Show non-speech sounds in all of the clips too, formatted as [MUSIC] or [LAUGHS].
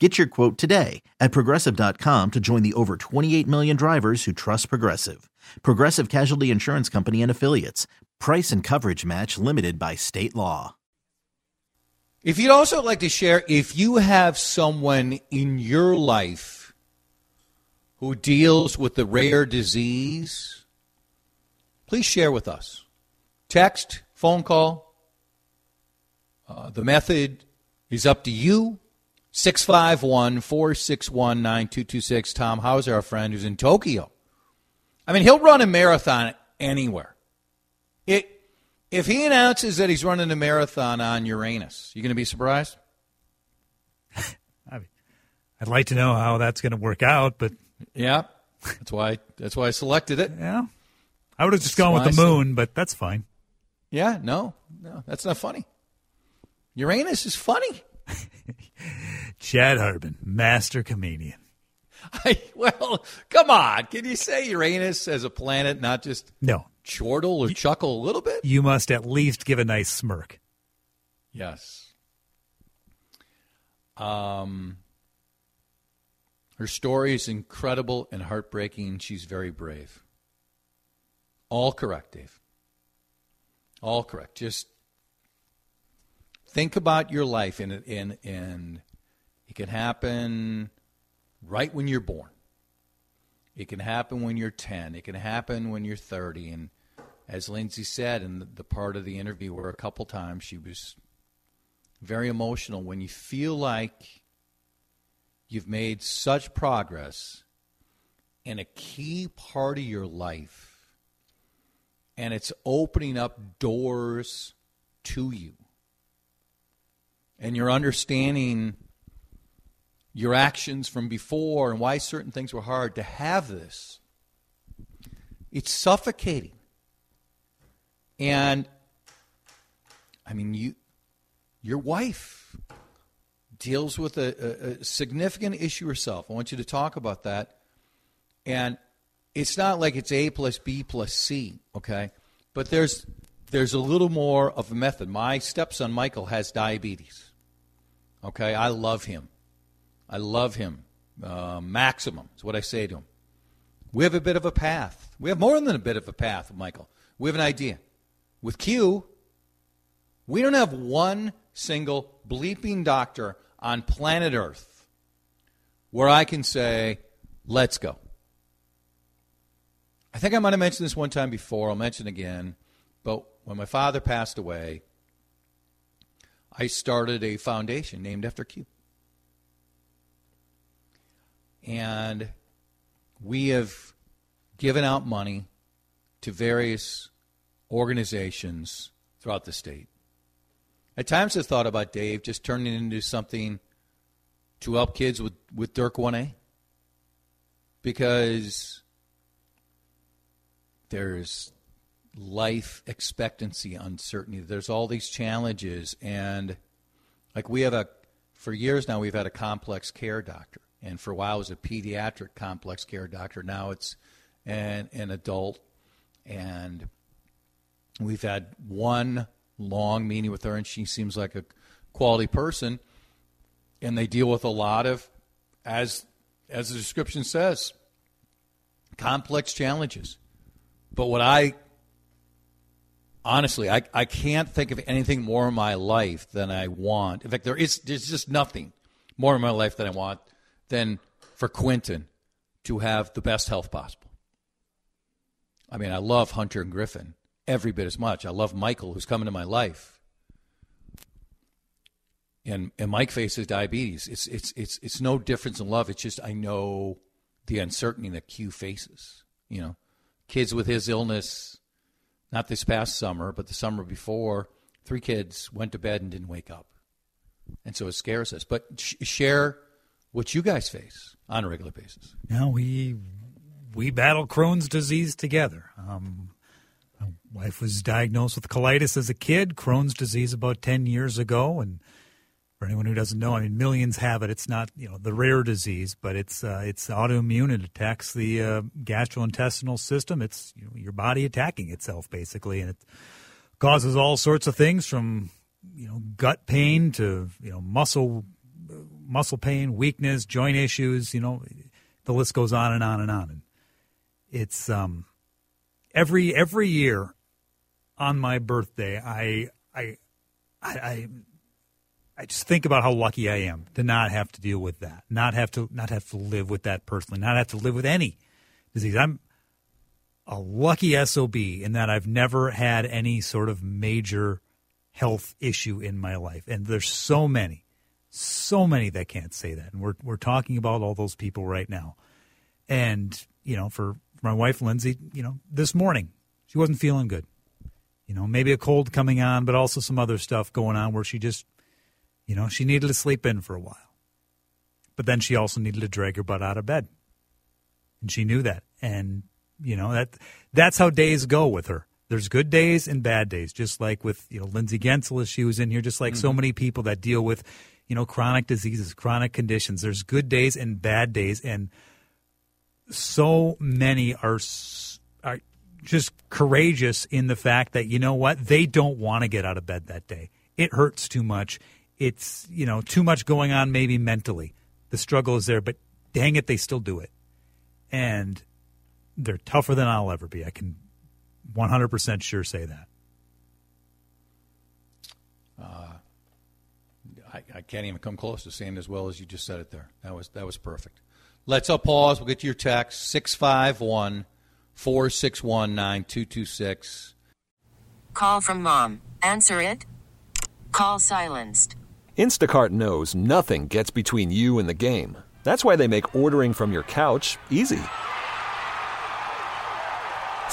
Get your quote today at progressive.com to join the over 28 million drivers who trust Progressive. Progressive Casualty Insurance Company and Affiliates. Price and coverage match limited by state law. If you'd also like to share, if you have someone in your life who deals with the rare disease, please share with us. Text, phone call. Uh, the method is up to you. 651 461 9226. Tom Hauser, our friend who's in Tokyo. I mean, he'll run a marathon anywhere. It, if he announces that he's running a marathon on Uranus, you going to be surprised? [LAUGHS] I mean, I'd like to know how that's going to work out, but yeah, that's why that's why I selected it. Yeah, I would have just gone with the moon, but that's fine. Yeah, no, no, that's not funny. Uranus is funny. Chad Hartman, master comedian. [LAUGHS] I, well, come on. Can you say Uranus as a planet, not just no chortle or you, chuckle a little bit? You must at least give a nice smirk. Yes. Um, her story is incredible and heartbreaking. She's very brave. All correct, Dave. All correct. Just think about your life and and and it can happen right when you're born. It can happen when you're 10. It can happen when you're 30 and as Lindsay said in the, the part of the interview where a couple times she was very emotional when you feel like you've made such progress in a key part of your life and it's opening up doors to you and you're understanding your actions from before and why certain things were hard, to have this, it's suffocating. And I mean, you, your wife deals with a, a, a significant issue herself. I want you to talk about that. And it's not like it's A plus B plus C, okay? But there's there's a little more of a method. My stepson Michael has diabetes. Okay, I love him. I love him. Uh, maximum is what I say to him. We have a bit of a path. We have more than a bit of a path, Michael. We have an idea. With Q, we don't have one single bleeping doctor on planet Earth where I can say, let's go. I think I might have mentioned this one time before. I'll mention again. But when my father passed away, I started a foundation named after Q. And we have given out money to various organizations throughout the state. At times I've thought about Dave just turning it into something to help kids with, with Dirk 1A. Because there's life expectancy uncertainty. There's all these challenges, and like we have a, for years now, we've had a complex care doctor, and for a while was a pediatric complex care doctor. Now it's an, an adult, and we've had one long meeting with her, and she seems like a quality person, and they deal with a lot of, as as the description says, complex challenges. But what I honestly, I, I can't think of anything more in my life than I want. In fact, there is there's just nothing more in my life than I want than for Quentin to have the best health possible. I mean, I love Hunter and Griffin every bit as much. I love Michael, who's come into my life. And and Mike faces diabetes. It's it's it's it's no difference in love. It's just I know the uncertainty that Q faces. You know, kids with his illness, not this past summer, but the summer before, three kids went to bed and didn't wake up. And so it scares us. But sh- share what you guys face on a regular basis. Now we we battle Crohn's disease together. Um, my wife was diagnosed with colitis as a kid, Crohn's disease about ten years ago, and for anyone who doesn't know, I mean, millions have it. It's not you know the rare disease, but it's uh, it's autoimmune. It attacks the uh, gastrointestinal system. It's you know, your body attacking itself basically, and it causes all sorts of things from you know gut pain to you know muscle muscle pain, weakness, joint issues. You know, the list goes on and on and on. And it's um, every every year on my birthday, I I I. I just think about how lucky I am to not have to deal with that, not have to not have to live with that personally, not have to live with any disease. I'm a lucky SOB in that I've never had any sort of major health issue in my life. And there's so many, so many that can't say that. And we're we're talking about all those people right now. And, you know, for my wife Lindsay, you know, this morning she wasn't feeling good. You know, maybe a cold coming on, but also some other stuff going on where she just you know, she needed to sleep in for a while. But then she also needed to drag her butt out of bed. And she knew that. And, you know, that that's how days go with her. There's good days and bad days, just like with, you know, Lindsay Guentzel as she was in here, just like mm-hmm. so many people that deal with, you know, chronic diseases, chronic conditions. There's good days and bad days. And so many are, are just courageous in the fact that, you know what, they don't want to get out of bed that day. It hurts too much it's you know too much going on maybe mentally. The struggle is there, but dang it, they still do it, and they're tougher than I'll ever be. I can 100% sure say that. I, I, can't even come close to saying as well as you just said it there. That was that was perfect. Let's up pause. We'll get to your text 651 461 9226. Call from mom. Answer it. Call silenced. Instacart knows nothing gets between you and the game. That's why they make ordering from your couch easy.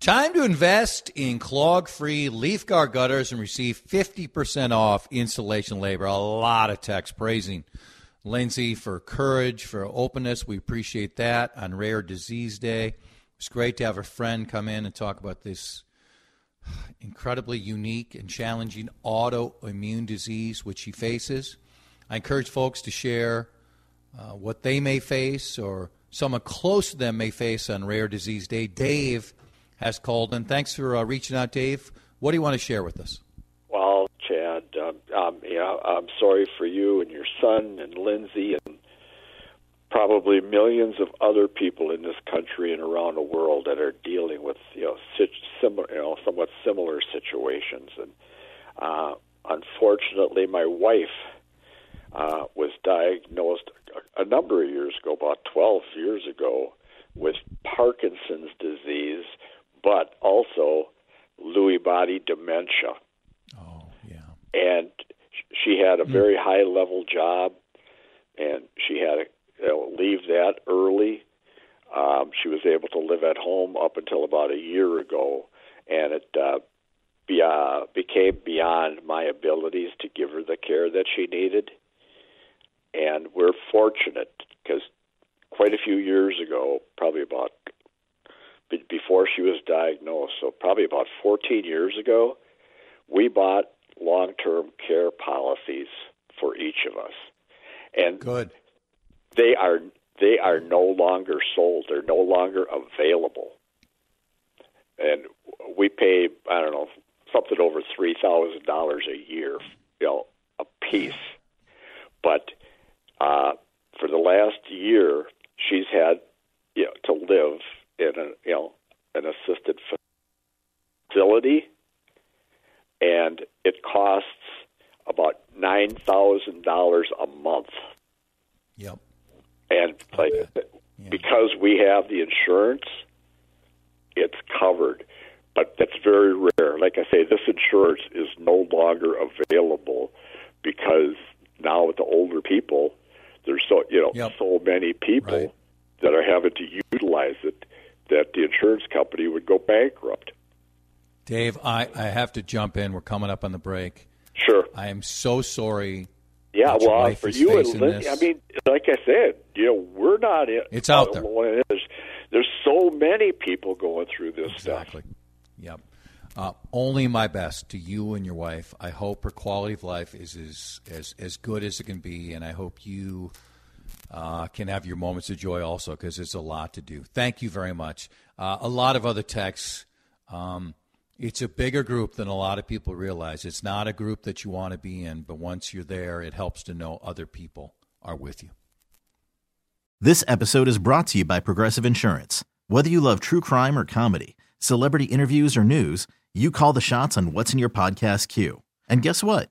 Time to invest in clog-free leaf guard gutters and receive 50% off installation labor. A lot of text praising Lindsay for courage, for openness. We appreciate that on Rare Disease Day. It's great to have a friend come in and talk about this incredibly unique and challenging autoimmune disease which he faces. I encourage folks to share – uh, what they may face or someone close to them may face on Rare Disease Day. Dave has called, and thanks for uh, reaching out, Dave. What do you want to share with us? Well, Chad, um, um, yeah, I'm sorry for you and your son and Lindsay and probably millions of other people in this country and around the world that are dealing with you know similar, you know, somewhat similar situations. And uh, unfortunately, my wife uh, was diagnosed a number of years ago, about 12 years ago, with Parkinson's disease, but also Lewy body dementia. Oh, yeah. And she had a hmm. very high level job, and she had to leave that early. Um, she was able to live at home up until about a year ago, and it uh, be, uh, became beyond my abilities to give her the care that she needed. And we're fortunate because quite a few years ago, probably about before she was diagnosed, so probably about 14 years ago, we bought long-term care policies for each of us. And good. They are they are no longer sold. They're no longer available. and we pay I don't know something over three thousand dollars a year, you know, a piece. But uh, for the last year, she's had you know to live in a you know an assisted facility, and it costs about nine thousand dollars a month. Yep. And like because we have the insurance, it's covered. But that's very rare. Like I say, this insurance is no longer available because now with the older people, there's so you know Yep. so many people Right. that are having to utilize it that the insurance company would go bankrupt. Dave, I, I have to jump in. We're coming up on the break. Sure. I am so sorry. Yeah, well, for you and Lindsay, I mean, like I said, you know, we're not in. It's out there. there's so many people going through this Exactly. stuff. Yep. Uh, only my best to you and your wife. I hope her quality of life is as as, as good as it can be, and I hope you uh, can have your moments of joy also because it's a lot to do. Thank you very much. Uh, a lot of other texts. Um, it's a bigger group than a lot of people realize. It's not a group that you want to be in, but once you're there, it helps to know other people are with you. This episode is brought to you by Progressive Insurance. Whether you love true crime or comedy, celebrity interviews or news, you call the shots on what's in your podcast queue. And guess what?